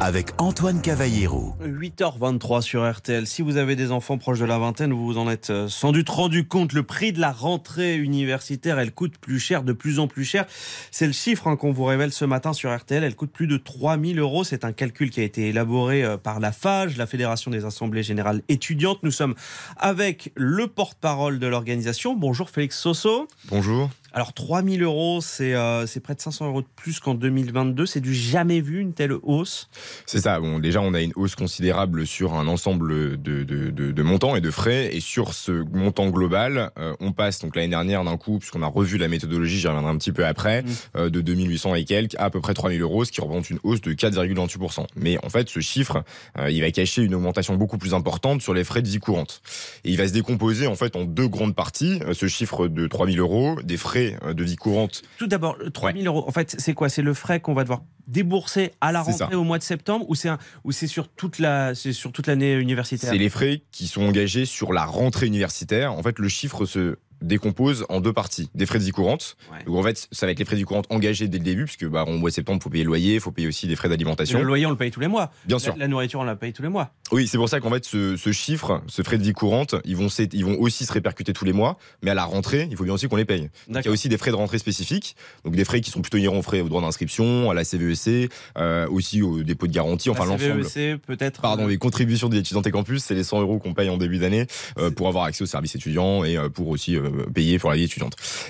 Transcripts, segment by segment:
Avec Antoine Cavallero. 8h23 sur RTL. Si vous avez des enfants proches de la vingtaine, vous vous en êtes euh, sans doute rendu compte. Le prix de la rentrée universitaire, elle coûte plus cher, de plus en plus cher. C'est le chiffre hein, qu'on vous révèle ce matin sur RTL. Elle coûte plus de 3000 euros. C'est un calcul qui a été élaboré euh, par la FAGE, la Fédération des Assemblées Générales Étudiantes. Nous sommes avec le porte-parole de l'organisation. Bonjour Félix Soso. Bonjour. Alors 3000 euros, euh, c'est près de 500 euros de plus qu'en 2022. C'est du jamais vu, une telle hausse C'est ça. Bon, déjà, on a une hausse considérable sur un ensemble de, de, de, montants et de frais. Et sur ce montant global, euh, on passe donc l'année dernière d'un coup, puisqu'on a revu la méthodologie, j'y reviendrai un petit peu après, mmh. euh, de 2800 et quelques à à peu près 3000 euros, ce qui représente une hausse de 4,28%. Mais en fait, ce chiffre, il va cacher une augmentation beaucoup plus importante sur les frais de vie courante. Et il va se décomposer en fait en deux grandes parties. Ce chiffre de 3000 euros, des frais euh, de vie courante. Tout d'abord, 3 000 euros, en fait, c'est quoi? C'est le frais qu'on va devoir débourser à la rentrée au mois de septembre ou c'est ou c'est sur toute la c'est sur toute l'année universitaire? C'est les frais qui sont engagés sur la rentrée universitaire. En fait, le chiffre se décompose en deux parties. Des frais de vie courante. Donc en fait, ça va être les frais de vie courante engagés dès le début, puisque bah, en mois de septembre, il faut payer le loyer, il faut payer aussi des frais d'alimentation. Le loyer, on le paye tous les mois. Bien sûr. La nourriture, on la paye tous les mois. Oui, c'est pour ça qu'en fait, ce, ce, chiffre, ce frais de vie courante, ils vont, ils vont aussi se répercuter tous les mois, mais à la rentrée, il faut bien aussi qu'on les paye. il y a aussi des frais de rentrée spécifiques, donc des frais qui sont plutôt inhérents aux frais au droit d'inscription, à la CVEC, e euh, aussi au dépôt de garantie, enfin l'ensemble. CVEC, peut-être. Pardon, euh, les contributions des étudiants et campus, c'est les 100 euros qu'on paye en début d'année euh, pour avoir accès aux services étudiants et pour aussi payer pour la vie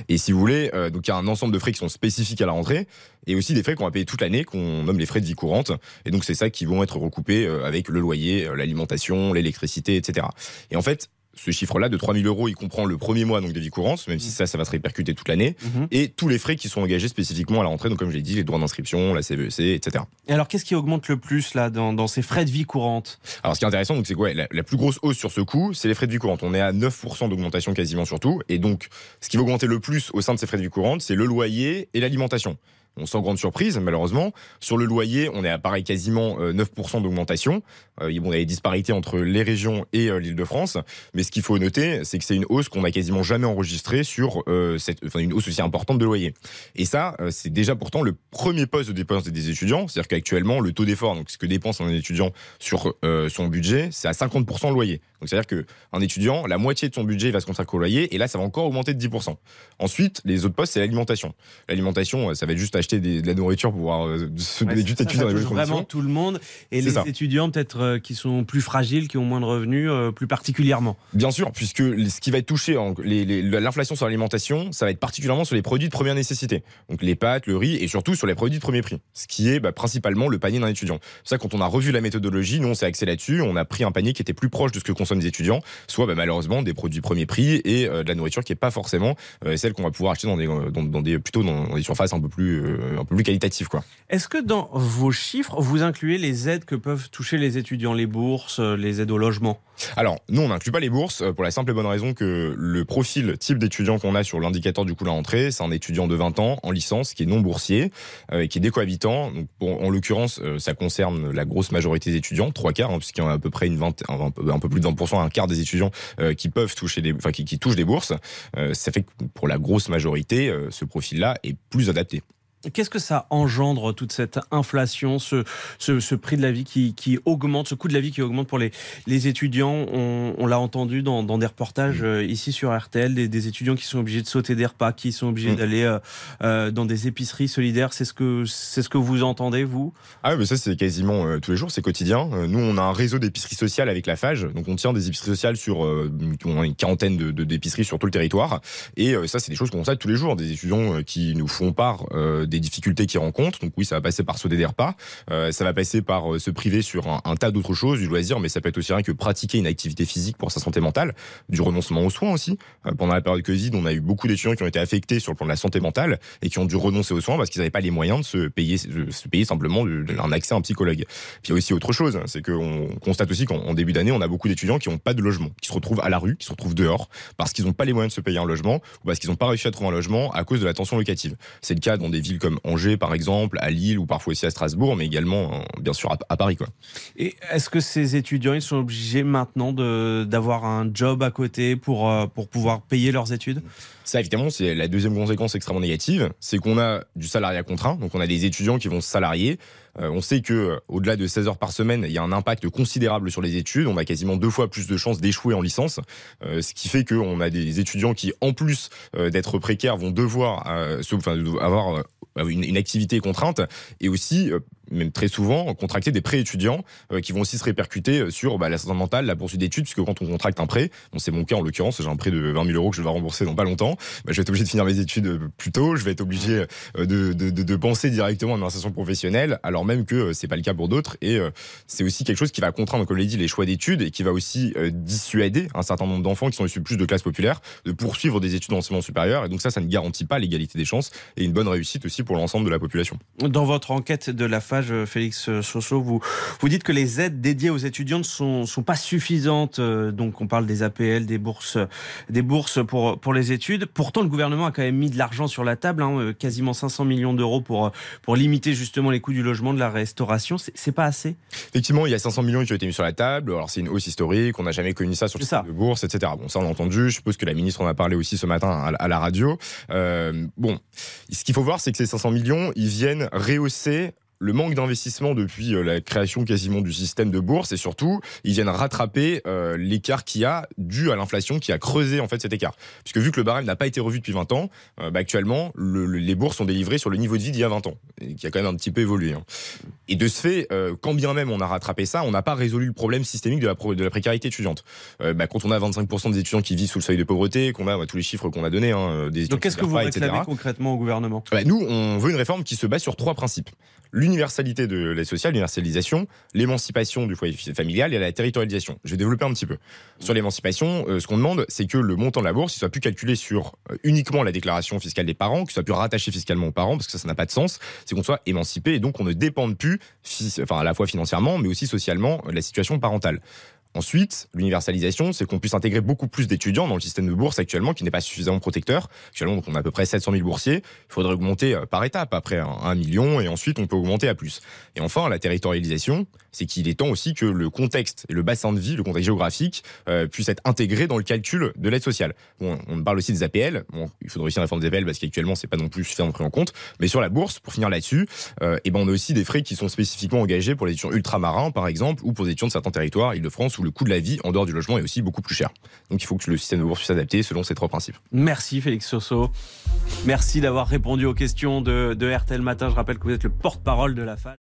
et si vous voulez, euh, donc il y a un ensemble de frais qui sont spécifiques à la rentrée et aussi des frais qu'on va payer toute l'année, qu'on nomme les frais de vie courante. Et donc c'est ça qui vont être recoupés euh, avec le loyer, euh, l'alimentation, l'électricité, etc. Et en fait, ce chiffre-là de 3000 euros, il comprend le premier mois donc de vie courante, même si mmh. ça, ça va se répercuter toute l'année, mmh. et tous les frais qui sont engagés spécifiquement à la rentrée, donc comme je l'ai dit, les droits d'inscription, la CVEC, etc. Et alors, qu'est-ce qui augmente le plus là dans, ces frais de vie courante Alors, ce qui est intéressant, c'est quoi la, la, plus grosse hausse sur ce coup, c'est les frais de vie courante. On est à 9% d'augmentation quasiment sur tout, et donc ce qui va augmenter le plus au sein de ces frais de vie courante, c'est le loyer et l'alimentation. On sans grande surprise, malheureusement. Sur le loyer, on est à pareil quasiment 9% euh, d'augmentation. Euh, il y a des disparités entre les régions et euh, l'Île-de-France. Mais ce qu'il faut noter, c'est que c'est une hausse qu'on n'a quasiment jamais enregistrée sur cette, enfin, une hausse aussi importante de loyer. Et ça, c'est déjà pourtant le premier poste de dépense des étudiants. C'est-à-dire qu'actuellement, le taux d'effort, donc ce que dépense un étudiant sur son budget, c'est à 50% de loyer. Donc c'est-à-dire qu'un étudiant, la moitié de son budget va se consacrer au loyer, et là, ça va encore augmenter de 10%. Ensuite, les autres postes, c'est l'alimentation. L'alimentation, ça va être juste acheter de la nourriture pour pouvoir euh, se ouais, étudier dans les vraiment tout le monde, et les étudiants peut-être euh, qui sont plus fragiles, qui ont moins de revenus, euh, plus particulièrement. Bien sûr, puisque ce qui va être touché, l'inflation sur l'alimentation, ça va être particulièrement sur les produits de première nécessité. Donc les pâtes, le riz, et surtout sur les produits de premier prix, ce qui est bah, principalement le panier d'un étudiant. C'est ça, quand on a revu la méthodologie, nous on s'est axé là-dessus, on a pris un panier qui était plus proche de ce que consomment les étudiants, soit bah, malheureusement des produits premier prix et euh, de la nourriture qui n'est pas forcément celle qu'on va pouvoir acheter dans des, dans, des plutôt dans des surfaces un peu plus, un peu plus qualitatives. Quoi. Est-ce que dans vos chiffres, vous incluez les aides que peuvent toucher les étudiants, les bourses, les aides au logement? Alors, nous, on n'inclut pas les bourses pour la simple et bonne raison que le profil type d'étudiant qu'on a sur l'indicateur du coût de la rentrée, c'est un étudiant de 20 ans en licence qui est non boursier, et qui est décohabitant. Donc, en l'occurrence, ça concerne la grosse majorité des étudiants, trois quarts, hein, puisqu'il y en a à peu près une 20, un, un peu plus de 20%, un quart des étudiants euh, qui peuvent toucher des, enfin qui, qui touchent des bourses. Euh, ça fait que pour la grosse majorité, euh, ce profil-là est plus adapté. Qu'est-ce que ça engendre, toute cette inflation, ce, ce, prix de la vie qui, qui, augmente, ce coût de la vie qui augmente pour les, les étudiants? On, l'a entendu dans, dans, des reportages mm. euh, ici sur RTL, des, des, étudiants qui sont obligés de sauter des repas, qui sont obligés mm. d'aller euh, euh, dans des épiceries solidaires. C'est ce, que, c'est ce que vous entendez, vous? Ah oui, mais ça, c'est quasiment tous les jours, c'est quotidien. nous, on a un réseau d'épiceries sociales avec la FAGE. Donc, on tient des épiceries sociales sur une quarantaine de, d'épiceries sur tout le territoire. Et ça, c'est des choses qu'on constate tous les jours. Des étudiants qui nous font part des difficultés qu'ils rencontrent. Donc oui, ça va passer par sauter des repas, euh, ça va passer par euh, se priver sur un, tas d'autres choses, du loisir, mais ça peut être aussi rien que pratiquer une activité physique pour sa santé mentale, du renoncement aux soins aussi. Euh, pendant la période Covid, on a eu beaucoup d'étudiants qui ont été affectés sur le plan de la santé mentale et qui ont dû renoncer aux soins parce qu'ils n'avaient pas les moyens de se payer, simplement un accès à un psychologue. Puis il y a aussi autre chose, c'est qu'on constate aussi qu'en début d'année, on a beaucoup d'étudiants qui n'ont pas de logement, qui se retrouvent à la rue, qui se retrouvent dehors parce qu'ils n'ont pas les moyens de se payer un logement ou parce qu'ils n'ont pas réussi à trouver un logement à cause de la tension locative. C'est le cas dans des villes comme Angers par exemple, à Lille ou parfois aussi à Strasbourg, mais également bien sûr à, Paris. Quoi. Et est-ce que ces étudiants ils sont obligés maintenant d'avoir un job à côté pour, pour pouvoir payer leurs études? Ça, évidemment, c'est la deuxième conséquence extrêmement négative, c'est qu'on a du salariat contraint, donc on a des étudiants qui vont se salarier. Euh, on sait que euh, au-delà de 16 heures par semaine, il y a un impact considérable sur les études. On a quasiment deux fois plus de chances d'échouer en licence, euh, ce qui fait qu'on a des étudiants qui, en plus d'être précaires, vont devoir avoir une, une, activité contrainte et aussi même très souvent, contracter des prêts étudiants euh, qui vont aussi se répercuter euh, sur bah, la santé mentale, la poursuite d'études, puisque quand on contracte un prêt, bon, c'est mon cas en l'occurrence, j'ai un prêt de 20 000 euros que je vais rembourser dans pas longtemps, bah, je vais être obligé de finir mes études euh, plus tôt, je vais être obligé de, penser directement à une insertion professionnelle, alors même que c'est pas le cas pour d'autres, et c'est aussi quelque chose qui va contraindre, comme l'a dit, les choix d'études et qui va aussi dissuader un certain nombre d'enfants qui sont issus plus de classes populaires de poursuivre des études d'enseignement supérieur, et donc ça, ça ne garantit pas l'égalité des chances et une bonne réussite aussi pour l'ensemble de la population. Dans votre enquête de la FAGE, Félix Soso, vous, vous dites que les aides dédiées aux étudiants ne sont, sont pas suffisantes. Euh, donc, on parle des APL, des bourses, des bourses pour, pour les études. Pourtant, le gouvernement a quand même mis de l'argent sur la table, hein, euh, quasiment 500 millions d'euros pour, pour limiter justement les coûts du logement, de la restauration. C'est pas assez? Effectivement, il y a 500 millions qui ont été mis sur la table. Alors, c'est une hausse historique. On n'a jamais connu ça sur le site de bourse, etc. Bon, ça, on l'a entendu. Je suppose que la ministre en a parlé aussi ce matin à, la radio. Euh, bon, ce qu'il faut voir, c'est que ces 500 millions, ils viennent rehausser le manque d'investissement depuis euh, la création quasiment du système de bourse et surtout ils viennent rattraper euh, l'écart qu'il y a dû à l'inflation qui a creusé en fait cet écart. Puisque vu que le barème n'a pas été revu depuis 20 ans euh, bah, actuellement les bourses sont délivrées sur le niveau de vie d'il y a 20 ans et qui a quand même un petit peu évolué hein. et de ce fait quand bien même on a rattrapé ça on n'a pas résolu le problème systémique de la, de la précarité étudiante. Bah, quand on a 25% des étudiants qui vivent sous le seuil de pauvreté qu'on a bah, tous les chiffres qu'on a donnés hein, des donc qu'est-ce que vous réclamez concrètement au gouvernement? Nous on veut une réforme qui se base sur trois principes l'universalité de l'aide sociale, l'universalisation, l'émancipation du foyer familial et la territorialisation. Je vais développer un petit peu. Sur l'émancipation, euh, ce qu'on demande, c'est que le montant de la bourse soit plus calculé sur euh, uniquement la déclaration fiscale des parents, qu'il soit plus rattaché fiscalement aux parents, parce que ça, ça n'a pas de sens. C'est qu'on soit émancipé et donc on ne dépende plus, enfin à la fois financièrement, mais aussi socialement, de la situation parentale. Ensuite, l'universalisation, c'est qu'on puisse intégrer beaucoup plus d'étudiants dans le système de bourse actuellement, qui n'est pas suffisamment protecteur. Actuellement, donc, on a à peu près 700 000 boursiers. Il faudrait augmenter euh, par étape, après un million, et ensuite on peut augmenter à plus. Et enfin, la territorialisation, c'est qu'il est temps aussi que le contexte et le bassin de vie, le contexte géographique, euh, puisse être intégré dans le calcul de l'aide sociale. On parle aussi des APL. Il faudrait aussi une réforme des APL parce qu'actuellement, c'est pas non plus suffisamment pris en compte. Mais sur la bourse, pour finir là-dessus, euh, et ben on a aussi des frais qui sont spécifiquement engagés pour les étudiants ultramarins, par exemple, ou pour les étudiants de certains territoires, Île-de-France, le coût de la vie en dehors du logement est aussi beaucoup plus cher. Donc il faut que le système de bourse puisse s'adapter selon ces trois principes. Merci Félix Soso. Merci d'avoir répondu aux questions de, de RTL Matin. Je rappelle que vous êtes le porte-parole de la FAL.